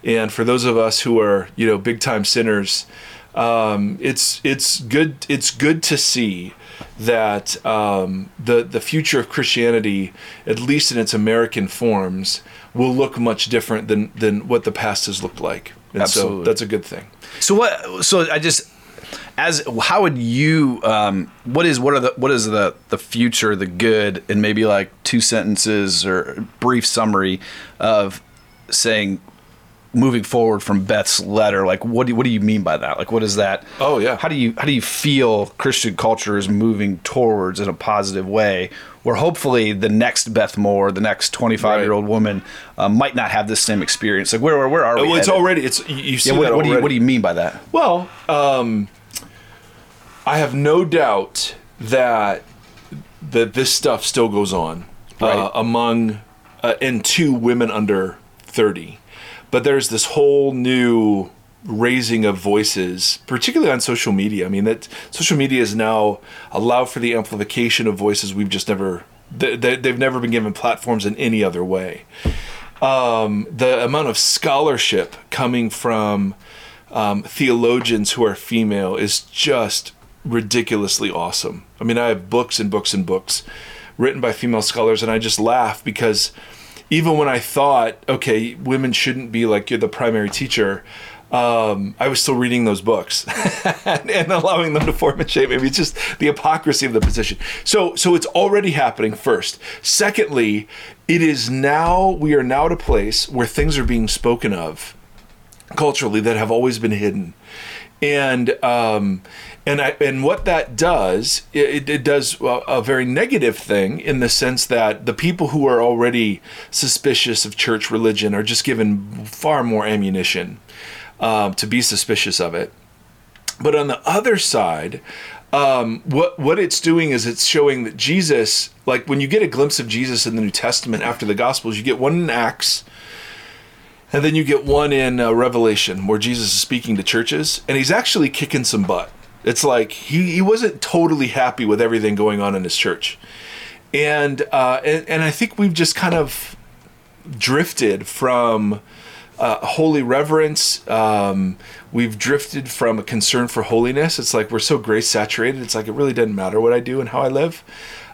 and for those of us who are you know big time sinners um, it's it's good it's good to see that um, the the future of Christianity, at least in its American forms, will look much different than than what the past has looked like. And so Absolutely. that's a good thing. So what? So I just as how would you? Um, what is what are the what is the the future, the good, and maybe like two sentences or brief summary of saying moving forward from Beth's letter. Like what do what do you mean by that? Like what is that? Oh, yeah. How do you how do you feel Christian culture is moving towards in a positive way? Where hopefully the next Beth Moore, the next twenty five year old woman, uh, might not have this same experience. Like where where, where are we? Well, it's headed? already it's you- see Yeah, what, that what do you what do you mean by that? Well, um, I have no doubt that that this stuff still goes on uh, among uh, and to women under thirty, but there's this whole new raising of voices, particularly on social media. I mean, that social media is now allow for the amplification of voices we've just never they, they've never been given platforms in any other way. Um, the amount of scholarship coming from um, theologians who are female is just ridiculously awesome. I mean, I have books and books and books written by female scholars, and I just laugh because even when I thought, okay, women shouldn't be like you're the primary teacher, um, I was still reading those books and, and, allowing them to form and shape. Maybe it's just the hypocrisy of the position. So, so it's already happening. First, secondly, it is now we are now at a place where things are being spoken of culturally that have always been hidden, and um, and I, and what that does, it, it does a, a very negative thing in the sense that the people who are already suspicious of church religion are just given far more ammunition um, to be suspicious of it. But on the other side, um, what what it's doing is it's showing that Jesus, like when you get a glimpse of Jesus in the New Testament after the Gospels, you get one in Acts, and then you get one in uh, Revelation where Jesus is speaking to churches, and he's actually kicking some butt. It's like he, he wasn't totally happy with everything going on in his church, and uh, and and I think we've just kind of drifted from uh, holy reverence. Um, we've drifted from a concern for holiness. It's like we're so grace saturated. It's like it really doesn't matter what I do and how I live.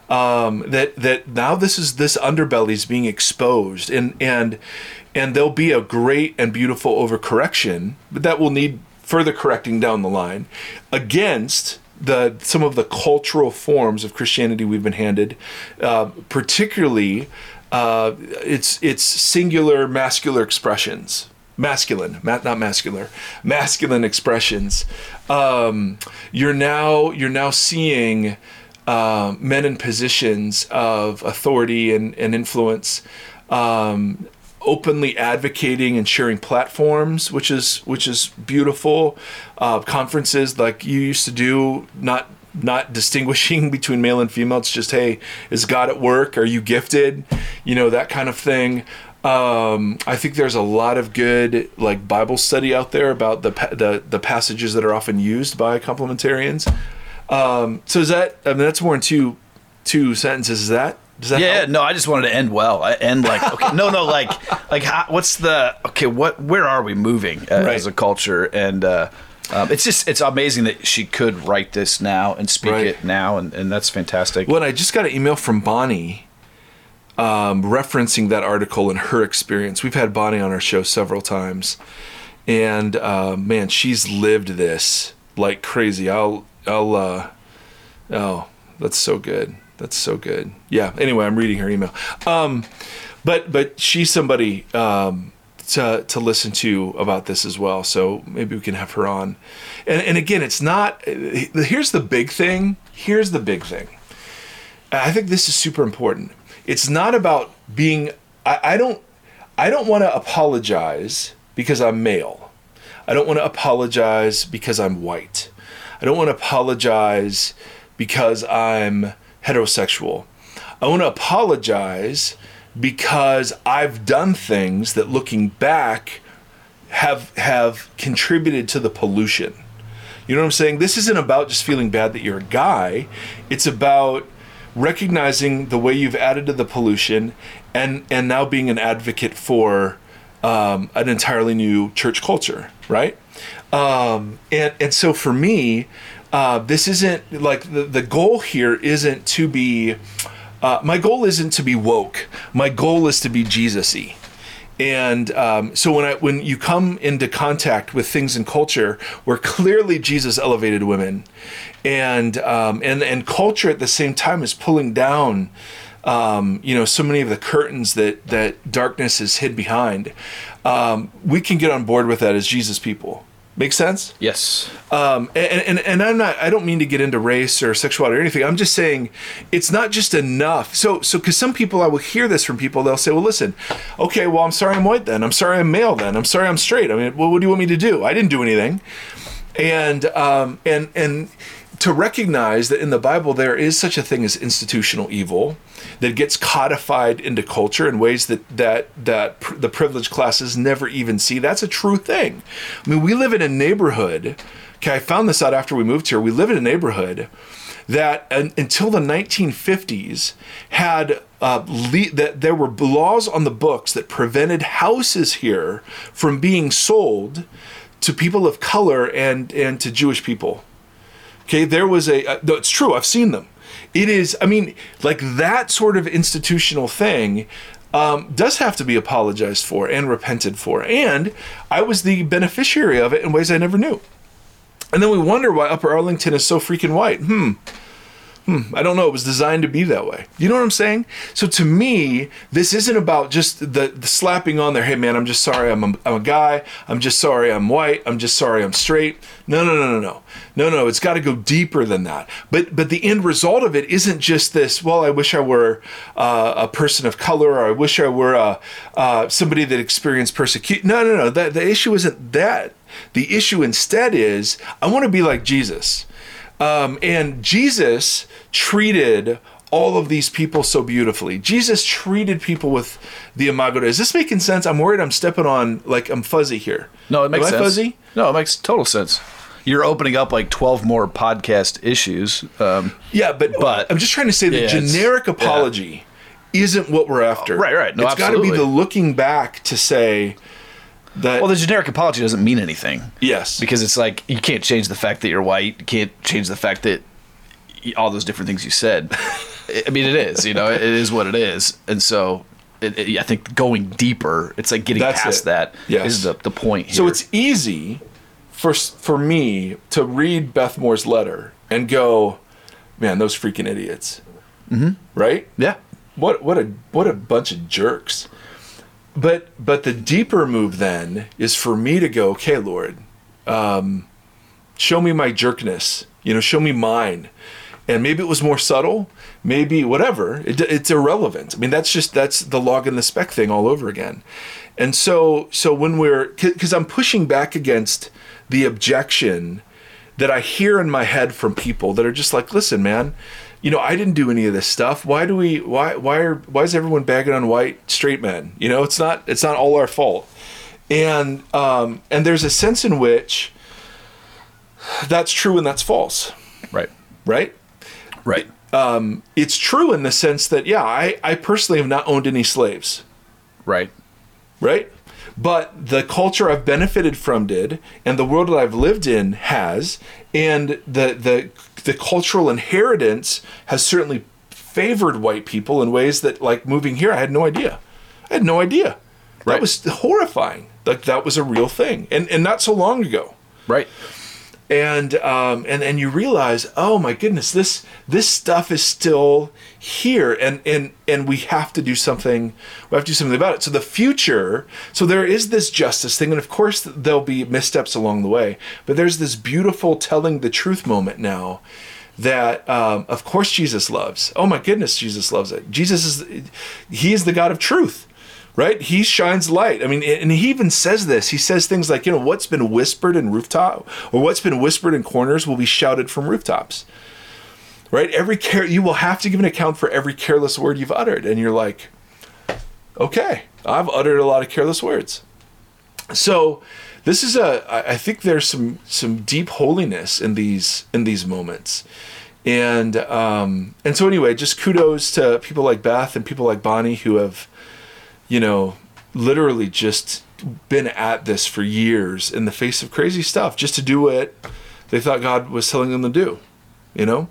Um, that that now this is this underbelly is being exposed, and and and there'll be a great and beautiful overcorrection, but that will need further correcting down the line against the some of the cultural forms of Christianity we've been handed, uh, particularly uh, it's it's singular masculine expressions masculine not masculine masculine expressions. Um, you're now you're now seeing uh, men in positions of authority and, and influence. Um, openly advocating and sharing platforms which is which is beautiful uh, conferences like you used to do not not distinguishing between male and female. It's just, hey, is God at work? Are you gifted? You know, that kind of thing. Um, I think there's a lot of good like Bible study out there about the the, the passages that are often used by complementarians. Um, so is that? I mean, that's more in two two sentences. Is that? Does that yeah, help? no, I just wanted to end well. I end like okay, no, no, like like how, what's the okay? What where are we moving uh, right. as a culture? And uh, um, it's just it's amazing that she could write this now and speak right. it now, and, and that's fantastic. Well, I just got an email from Bonnie um, referencing that article and her experience. We've had Bonnie on our show several times, and uh, man, she's lived this like crazy. I'll I'll uh, oh, that's so good. That's so good. Yeah. Anyway, I'm reading her email. Um, but but she's somebody um, to to listen to about this as well. So maybe we can have her on. And and again, it's not. Here's the big thing. Here's the big thing. I think this is super important. It's not about being. I, I don't. I don't want to apologize because I'm male. I don't want to apologize because I'm white. I don't want to apologize because I'm heterosexual. I want to apologize because I've done things that looking back have have contributed to the pollution. You know what I'm saying? This isn't about just feeling bad that you're a guy. It's about recognizing the way you've added to the pollution and and now being an advocate for um, an entirely new church culture, right? Um, and and so for me, uh, this isn't like the the goal here isn't to be uh, my goal isn't to be woke. My goal is to be Jesus-y. And um, so when I when you come into contact with things in culture where clearly Jesus elevated women, and um, and and culture at the same time is pulling down, um, you know, so many of the curtains that that darkness is hid behind, um, we can get on board with that as Jesus people. Make sense? Yes. Um, and, and, and I'm not, I don't mean to get into race or sexuality or anything. I'm just saying it's not just enough. So, so, cause some people, I will hear this from people, they'll say, well, listen, okay, well, I'm sorry I'm white then. I'm sorry I'm male then. I'm sorry I'm straight. I mean, well, what do you want me to do? I didn't do anything. And, um, and, and to recognize that in the Bible there is such a thing as institutional evil that gets codified into culture in ways that that that pr- the privileged classes never even see. That's a true thing. I mean, we live in a neighborhood. Okay, I found this out after we moved here. We live in a neighborhood that un, until the 1950s had uh, le- that there were laws on the books that prevented houses here from being sold to people of color and and to Jewish people. Okay, there was a. Uh, it's true. I've seen them. It is. I mean, like that sort of institutional thing. Um, does have to be apologized for and repented for. And I was the beneficiary of it in ways I never knew. And then we wonder why Upper Arlington is so freaking white. Hmm. Hmm, I don't know. It was designed to be that way. You know what I'm saying? So to me, this isn't about just the, the slapping on there. Hey man, I'm just sorry. I'm a, I'm a guy. I'm just sorry. I'm white. I'm just sorry. I'm straight. No, no, no, no, no, no, no. It's got to go deeper than that. But but the end result of it isn't just this. Well, I wish I were uh, a person of color, or I wish I were uh, uh, somebody that experienced persecution. No, no, no. That the issue isn't that. The issue instead is I want to be like Jesus. Um, and Jesus treated all of these people so beautifully. Jesus treated people with the imago. Dei. Is this making sense? I'm worried I'm stepping on like I'm fuzzy here. No, it makes sense. Am sense. I fuzzy? No, it makes total sense. You're opening up like 12 more podcast issues. Um, Yeah, but, But- I'm just trying to say the Yeah, generic apology isn't what we're after. Right, right. No, it's got to be the looking back to say that well, the generic apology doesn't mean anything. yes, because it's like you can't change the fact that you're white. You can't change the fact that all those different things you said. I mean, it is. You know, it is what it is, and so it, it- I think going deeper, it's like getting That's past it. that is Yes. the the point. Here. So it's easy for for me to read Beth Moore's letter and go, man, those freaking idiots, mm-hmm. right? yeah, What what a what a bunch of jerks. But but the deeper move then is for me to go, okay, Lord, um, show me my jerkness. You know, show me mine. And maybe it was more subtle. Maybe whatever. It, it's irrelevant. I mean, that's just that's the log and the speck thing all over again. And so so when we're because I'm pushing back against the objection that I hear in my head from people that are just like, listen, man, you know, I didn't do any of this stuff. Why do we? Why? Why are? Why is everyone bagging on white straight men? You know, it's not. It's not all our fault. And um, and there's a sense in which that's true and that's false, right, right? right, Um, It's true in the sense that yeah, I I personally have not owned any slaves, right, right? But the culture I've benefited from did, and the world that I've lived in has, and the the the cultural inheritance has certainly favored white people in ways that, like moving here, I had no idea. I had no idea. Right. That was horrifying. Like that was a real thing, and and not so long ago right. And um, and and you realize, oh my goodness, this this stuff is still here, and and and we have to do something. We have to do something about it. So the future. So there is this justice thing, and of course there'll be missteps along the way. But there's this beautiful telling the truth moment now. That um, of course Jesus loves. Oh my goodness, Jesus loves it. Jesus is, he is the God of truth right? He shines light. I mean, and he even says this. He says things like, you know, what's been whispered in rooftop or what's been whispered in corners will be shouted from rooftops. Right? Every care you will have to give an account for every careless word you've uttered. And you're like, okay, I've uttered a lot of careless words. So this is a I think there's some some deep holiness in these in these moments. And um and so anyway, just kudos to people like Beth and people like Bonnie who have you know, literally just been at this for years in the face of crazy stuff just to do what they thought God was telling them to do, you know?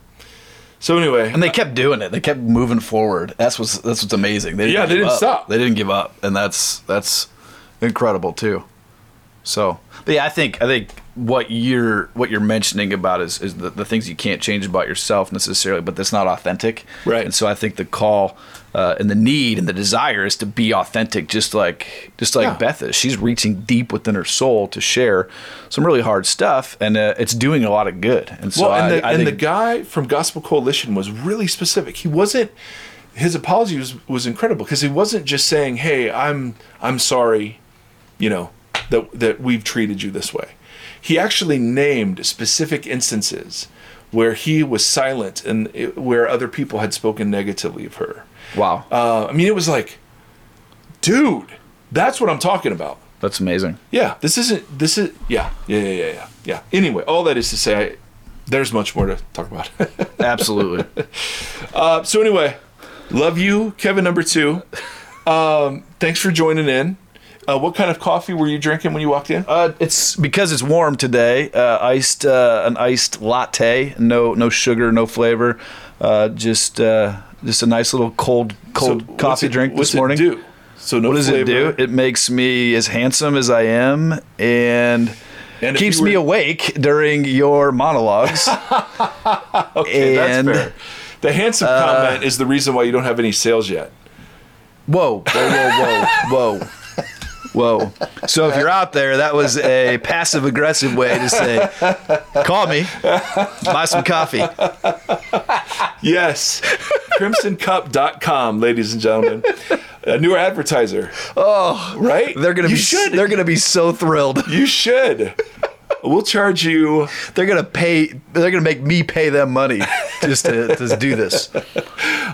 So anyway, And they uh, kept doing it. They kept moving forward. That's what's that's what's amazing. They didn't Yeah, they didn't up. stop. They didn't give up, and that's that's incredible too. So, but yeah, I think I think what you're what you're mentioning about is is the, the things you can't change about yourself necessarily, but that's not authentic. Right. And so I think the call uh, and the need and the desire is to be authentic, just like just like Yeah. Beth is. She's reaching deep within her soul to share some really hard stuff, and uh, it's doing a lot of good. And so well, and, I, the, I and the guy from Gospel Coalition was really specific. He wasn't. His apology was, was incredible because he wasn't just saying, "Hey, I'm I'm sorry," you know, that that we've treated you this way. He actually named specific instances where he was silent and it, where other people had spoken negatively of her. Wow. Uh, I mean, it was like, dude, that's what I'm talking about. That's amazing. Yeah, this isn't. This is. Yeah, yeah, yeah, yeah, yeah. yeah. Anyway, all that is to say, I, there's much more to talk about. Absolutely. uh, so anyway, love you, Kevin number two. Um, thanks for joining in. Uh, what kind of coffee were you drinking when you walked in? Uh, it's because it's warm today. Uh, iced, uh, an iced latte. No, no sugar, no flavor. Uh, just, uh, just a nice little cold, cold So coffee it- drink this morning. It do? So no What does it do? It makes me as handsome as I am, and, And keeps you me awake during your monologues. Okay, and- that's fair. The handsome comment is the reason why you don't have any sales yet. Whoa, whoa, whoa, whoa, whoa. Whoa. So if you're out there, that was a passive aggressive way to say, call me, buy some coffee. Yes. CrimsonCup.com, ladies and gentlemen. A newer advertiser. Oh, right? They're gonna you be should. they're gonna be so thrilled. you should. We'll charge you. They're gonna pay they're gonna make me pay them money just to, to do this.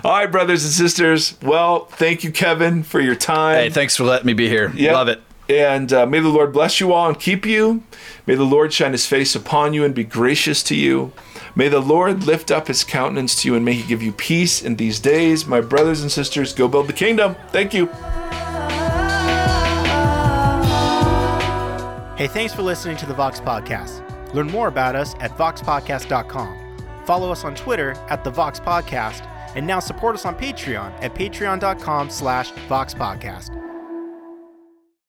All right, brothers and sisters. Well, thank you, Kevin, for your time. Hey, thanks for letting me be here. Yep. Love it. And uh, may the Lord bless you all and keep you. May the Lord shine his face upon you and be gracious to you. May the Lord lift up his countenance to you and may he give you peace in these days. My brothers and sisters, go build the kingdom. Thank you. Hey, thanks for listening to the Vox Podcast. Learn more about us at voxpodcast.com. Follow us on Twitter at the Vox Podcast, and now support us on Patreon at patreon.com slash voxpodcast.